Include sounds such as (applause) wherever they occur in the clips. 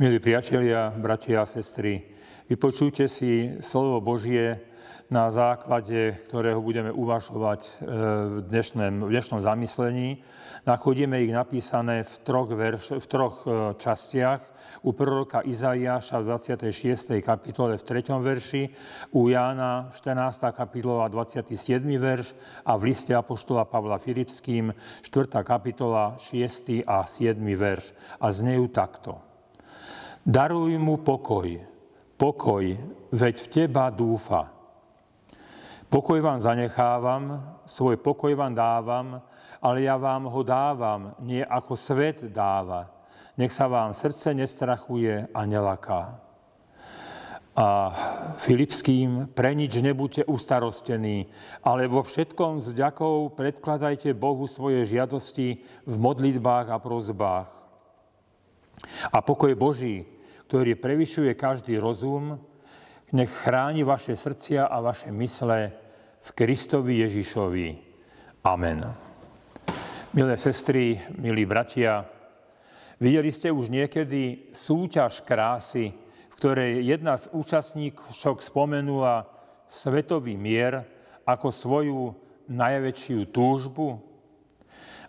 Milí priatelia, bratia a sestry, vypočujte si slovo Božie, na základe ktorého budeme uvažovať e, v dnešnom, v dnešnom zamyslení. Nachodíme ich napísané v troch, verš, v troch e, častiach. U proroka Izaiáša v 26. kapitole v 3. verši, u Jána 14. kapitola 27. verš a v liste Apoštola Pavla Filipským 4. kapitola 6. a 7. verš. A znejú takto. Daruj mu pokoj, pokoj, veď v teba dúfa. Pokoj vám zanechávam, svoj pokoj vám dávam, ale ja vám ho dávam, nie ako svet dáva. Nech sa vám srdce nestrachuje a nelaká. A Filipským, pre nič nebuďte ustarostení, ale vo všetkom s vďakou predkladajte Bohu svoje žiadosti v modlitbách a prozbách a pokoj Boží, ktorý prevyšuje každý rozum, nech chráni vaše srdcia a vaše mysle v Kristovi Ježišovi. Amen. Milé sestry, milí bratia, videli ste už niekedy súťaž krásy, v ktorej jedna z účastníčok spomenula svetový mier ako svoju najväčšiu túžbu?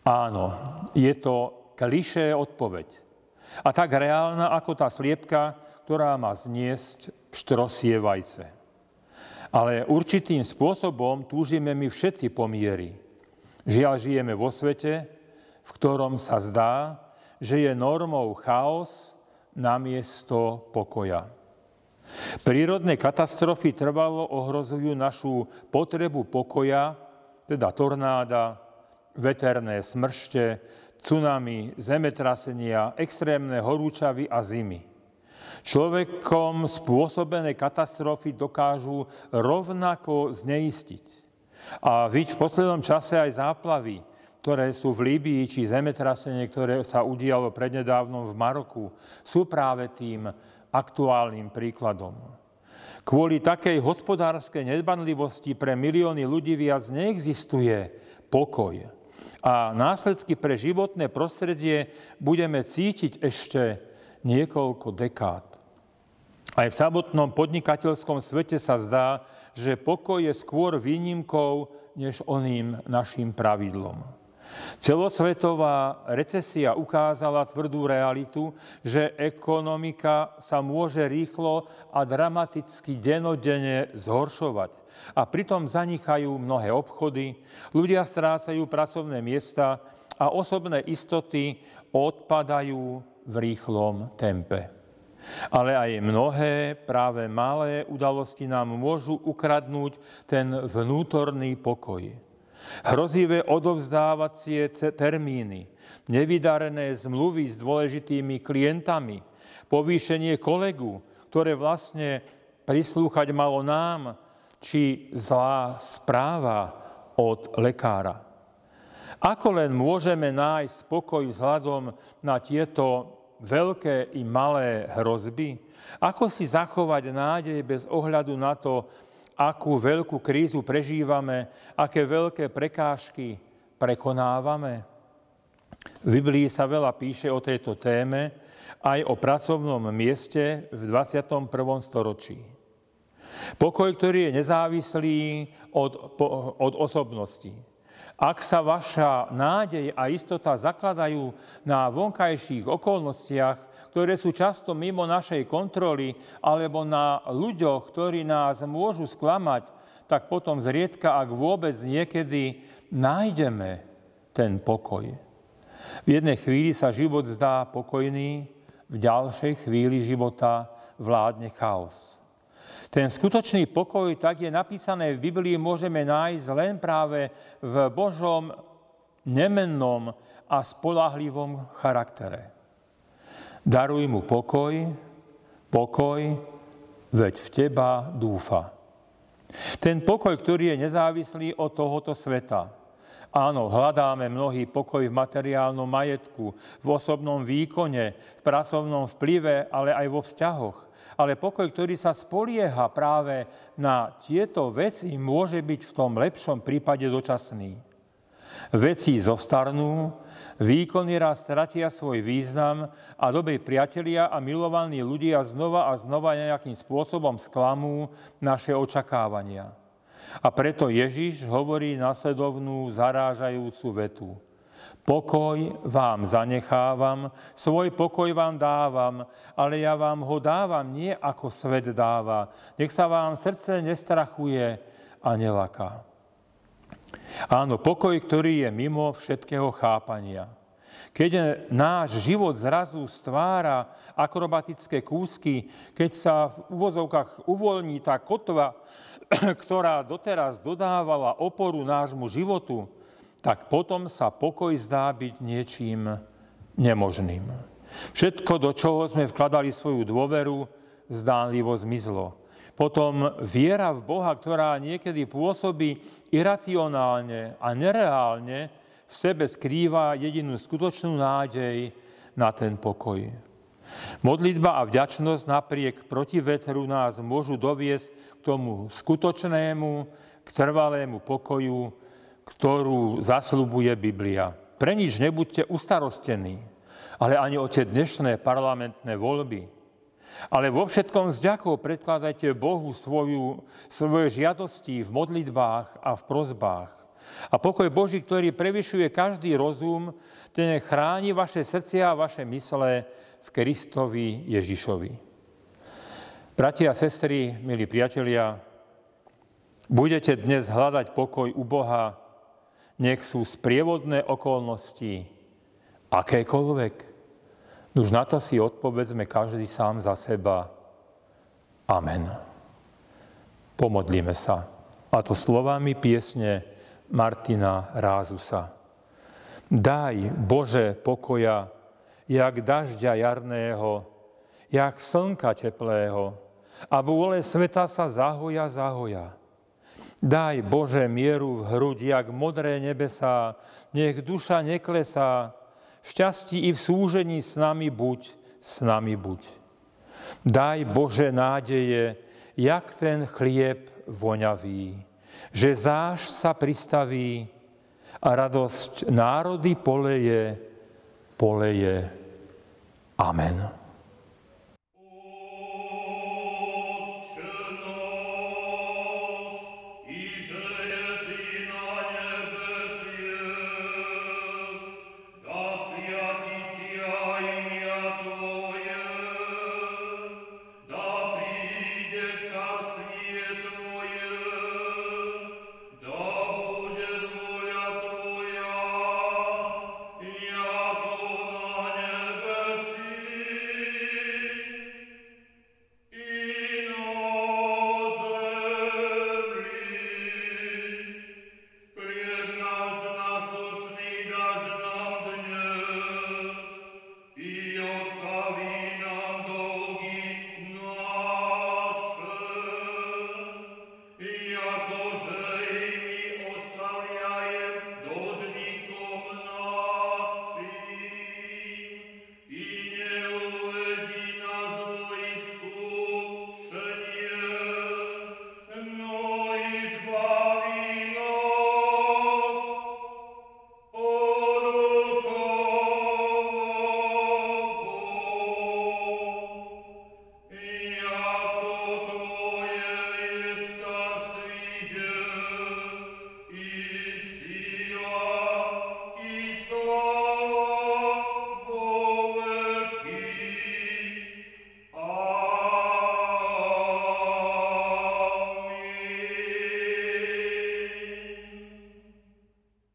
Áno, je to klišé odpoveď. A tak reálna ako tá sliepka, ktorá má zniesť pštrosie vajce. Ale určitým spôsobom túžime my všetci po miery. Žiaľ, žijeme vo svete, v ktorom sa zdá, že je normou chaos namiesto pokoja. Prírodné katastrofy trvalo ohrozujú našu potrebu pokoja, teda tornáda, veterné smršte, tsunami, zemetrasenia, extrémne horúčavy a zimy. Človekom spôsobené katastrofy dokážu rovnako zneistiť. A vidť v poslednom čase aj záplavy, ktoré sú v Líbii, či zemetrasenie, ktoré sa udialo prednedávnom v Maroku, sú práve tým aktuálnym príkladom. Kvôli takej hospodárskej nedbanlivosti pre milióny ľudí viac neexistuje pokoj a následky pre životné prostredie budeme cítiť ešte niekoľko dekád. Aj v samotnom podnikateľskom svete sa zdá, že pokoj je skôr výnimkou než oným našim pravidlom. Celosvetová recesia ukázala tvrdú realitu, že ekonomika sa môže rýchlo a dramaticky denodene zhoršovať. A pritom zanikajú mnohé obchody, ľudia strácajú pracovné miesta a osobné istoty odpadajú v rýchlom tempe. Ale aj mnohé, práve malé udalosti nám môžu ukradnúť ten vnútorný pokoj. Hrozivé odovzdávacie termíny, nevydarené zmluvy s dôležitými klientami, povýšenie kolegu, ktoré vlastne prislúchať malo nám, či zlá správa od lekára. Ako len môžeme nájsť spokoj vzhľadom na tieto veľké i malé hrozby? Ako si zachovať nádej bez ohľadu na to, akú veľkú krízu prežívame, aké veľké prekážky prekonávame. V Biblii sa veľa píše o tejto téme, aj o pracovnom mieste v 21. storočí. Pokoj, ktorý je nezávislý od, od osobností. Ak sa vaša nádej a istota zakladajú na vonkajších okolnostiach, ktoré sú často mimo našej kontroly, alebo na ľuďoch, ktorí nás môžu sklamať, tak potom zriedka, ak vôbec niekedy nájdeme ten pokoj. V jednej chvíli sa život zdá pokojný, v ďalšej chvíli života vládne chaos. Ten skutočný pokoj, tak je napísané v Biblii, môžeme nájsť len práve v Božom nemennom a spolahlivom charaktere. Daruj mu pokoj, pokoj, veď v teba dúfa. Ten pokoj, ktorý je nezávislý od tohoto sveta. Áno, hľadáme mnohý pokoj v materiálnom majetku, v osobnom výkone, v pracovnom vplyve, ale aj vo vzťahoch ale pokoj, ktorý sa spolieha práve na tieto veci, môže byť v tom lepšom prípade dočasný. Veci zostarnú, výkony raz stratia svoj význam a dobrí priatelia a milovaní ľudia znova a znova nejakým spôsobom sklamú naše očakávania. A preto Ježiš hovorí nasledovnú zarážajúcu vetu. Pokoj vám zanechávam, svoj pokoj vám dávam, ale ja vám ho dávam nie ako svet dáva. Nech sa vám srdce nestrachuje a nelaká. Áno, pokoj, ktorý je mimo všetkého chápania. Keď náš život zrazu stvára akrobatické kúsky, keď sa v uvozovkách uvoľní tá kotva, (clears throat) ktorá doteraz dodávala oporu nášmu životu, tak potom sa pokoj zdá byť niečím nemožným. Všetko, do čoho sme vkladali svoju dôveru, zdánlivo zmizlo. Potom viera v Boha, ktorá niekedy pôsobí iracionálne a nereálne, v sebe skrýva jedinú skutočnú nádej na ten pokoj. Modlitba a vďačnosť napriek protivetru nás môžu doviesť k tomu skutočnému, k trvalému pokoju, ktorú zaslubuje Biblia. Pre nič nebuďte ustarostení, ale ani o tie dnešné parlamentné voľby. Ale vo všetkom s ďakou predkladajte Bohu svoju, svoje žiadosti v modlitbách a v prozbách. A pokoj Boží, ktorý prevyšuje každý rozum, ten chráni vaše srdcia a vaše mysle v Kristovi Ježišovi. Bratia a sestry, milí priatelia, budete dnes hľadať pokoj u Boha nech sú sprievodné okolnosti akékoľvek. Už na to si odpovedzme každý sám za seba. Amen. Pomodlíme sa. A to slovami piesne Martina Rázusa. Daj, Bože, pokoja, jak dažďa jarného, jak slnka teplého, a vôle sveta sa zahoja, zahoja. Daj, Bože, mieru v hrudi, jak modré nebesá, nech duša neklesá, v šťastí i v súžení s nami buď, s nami buď. Daj, Bože, nádeje, jak ten chlieb voňavý, že záš sa pristaví a radosť národy poleje, poleje. Amen.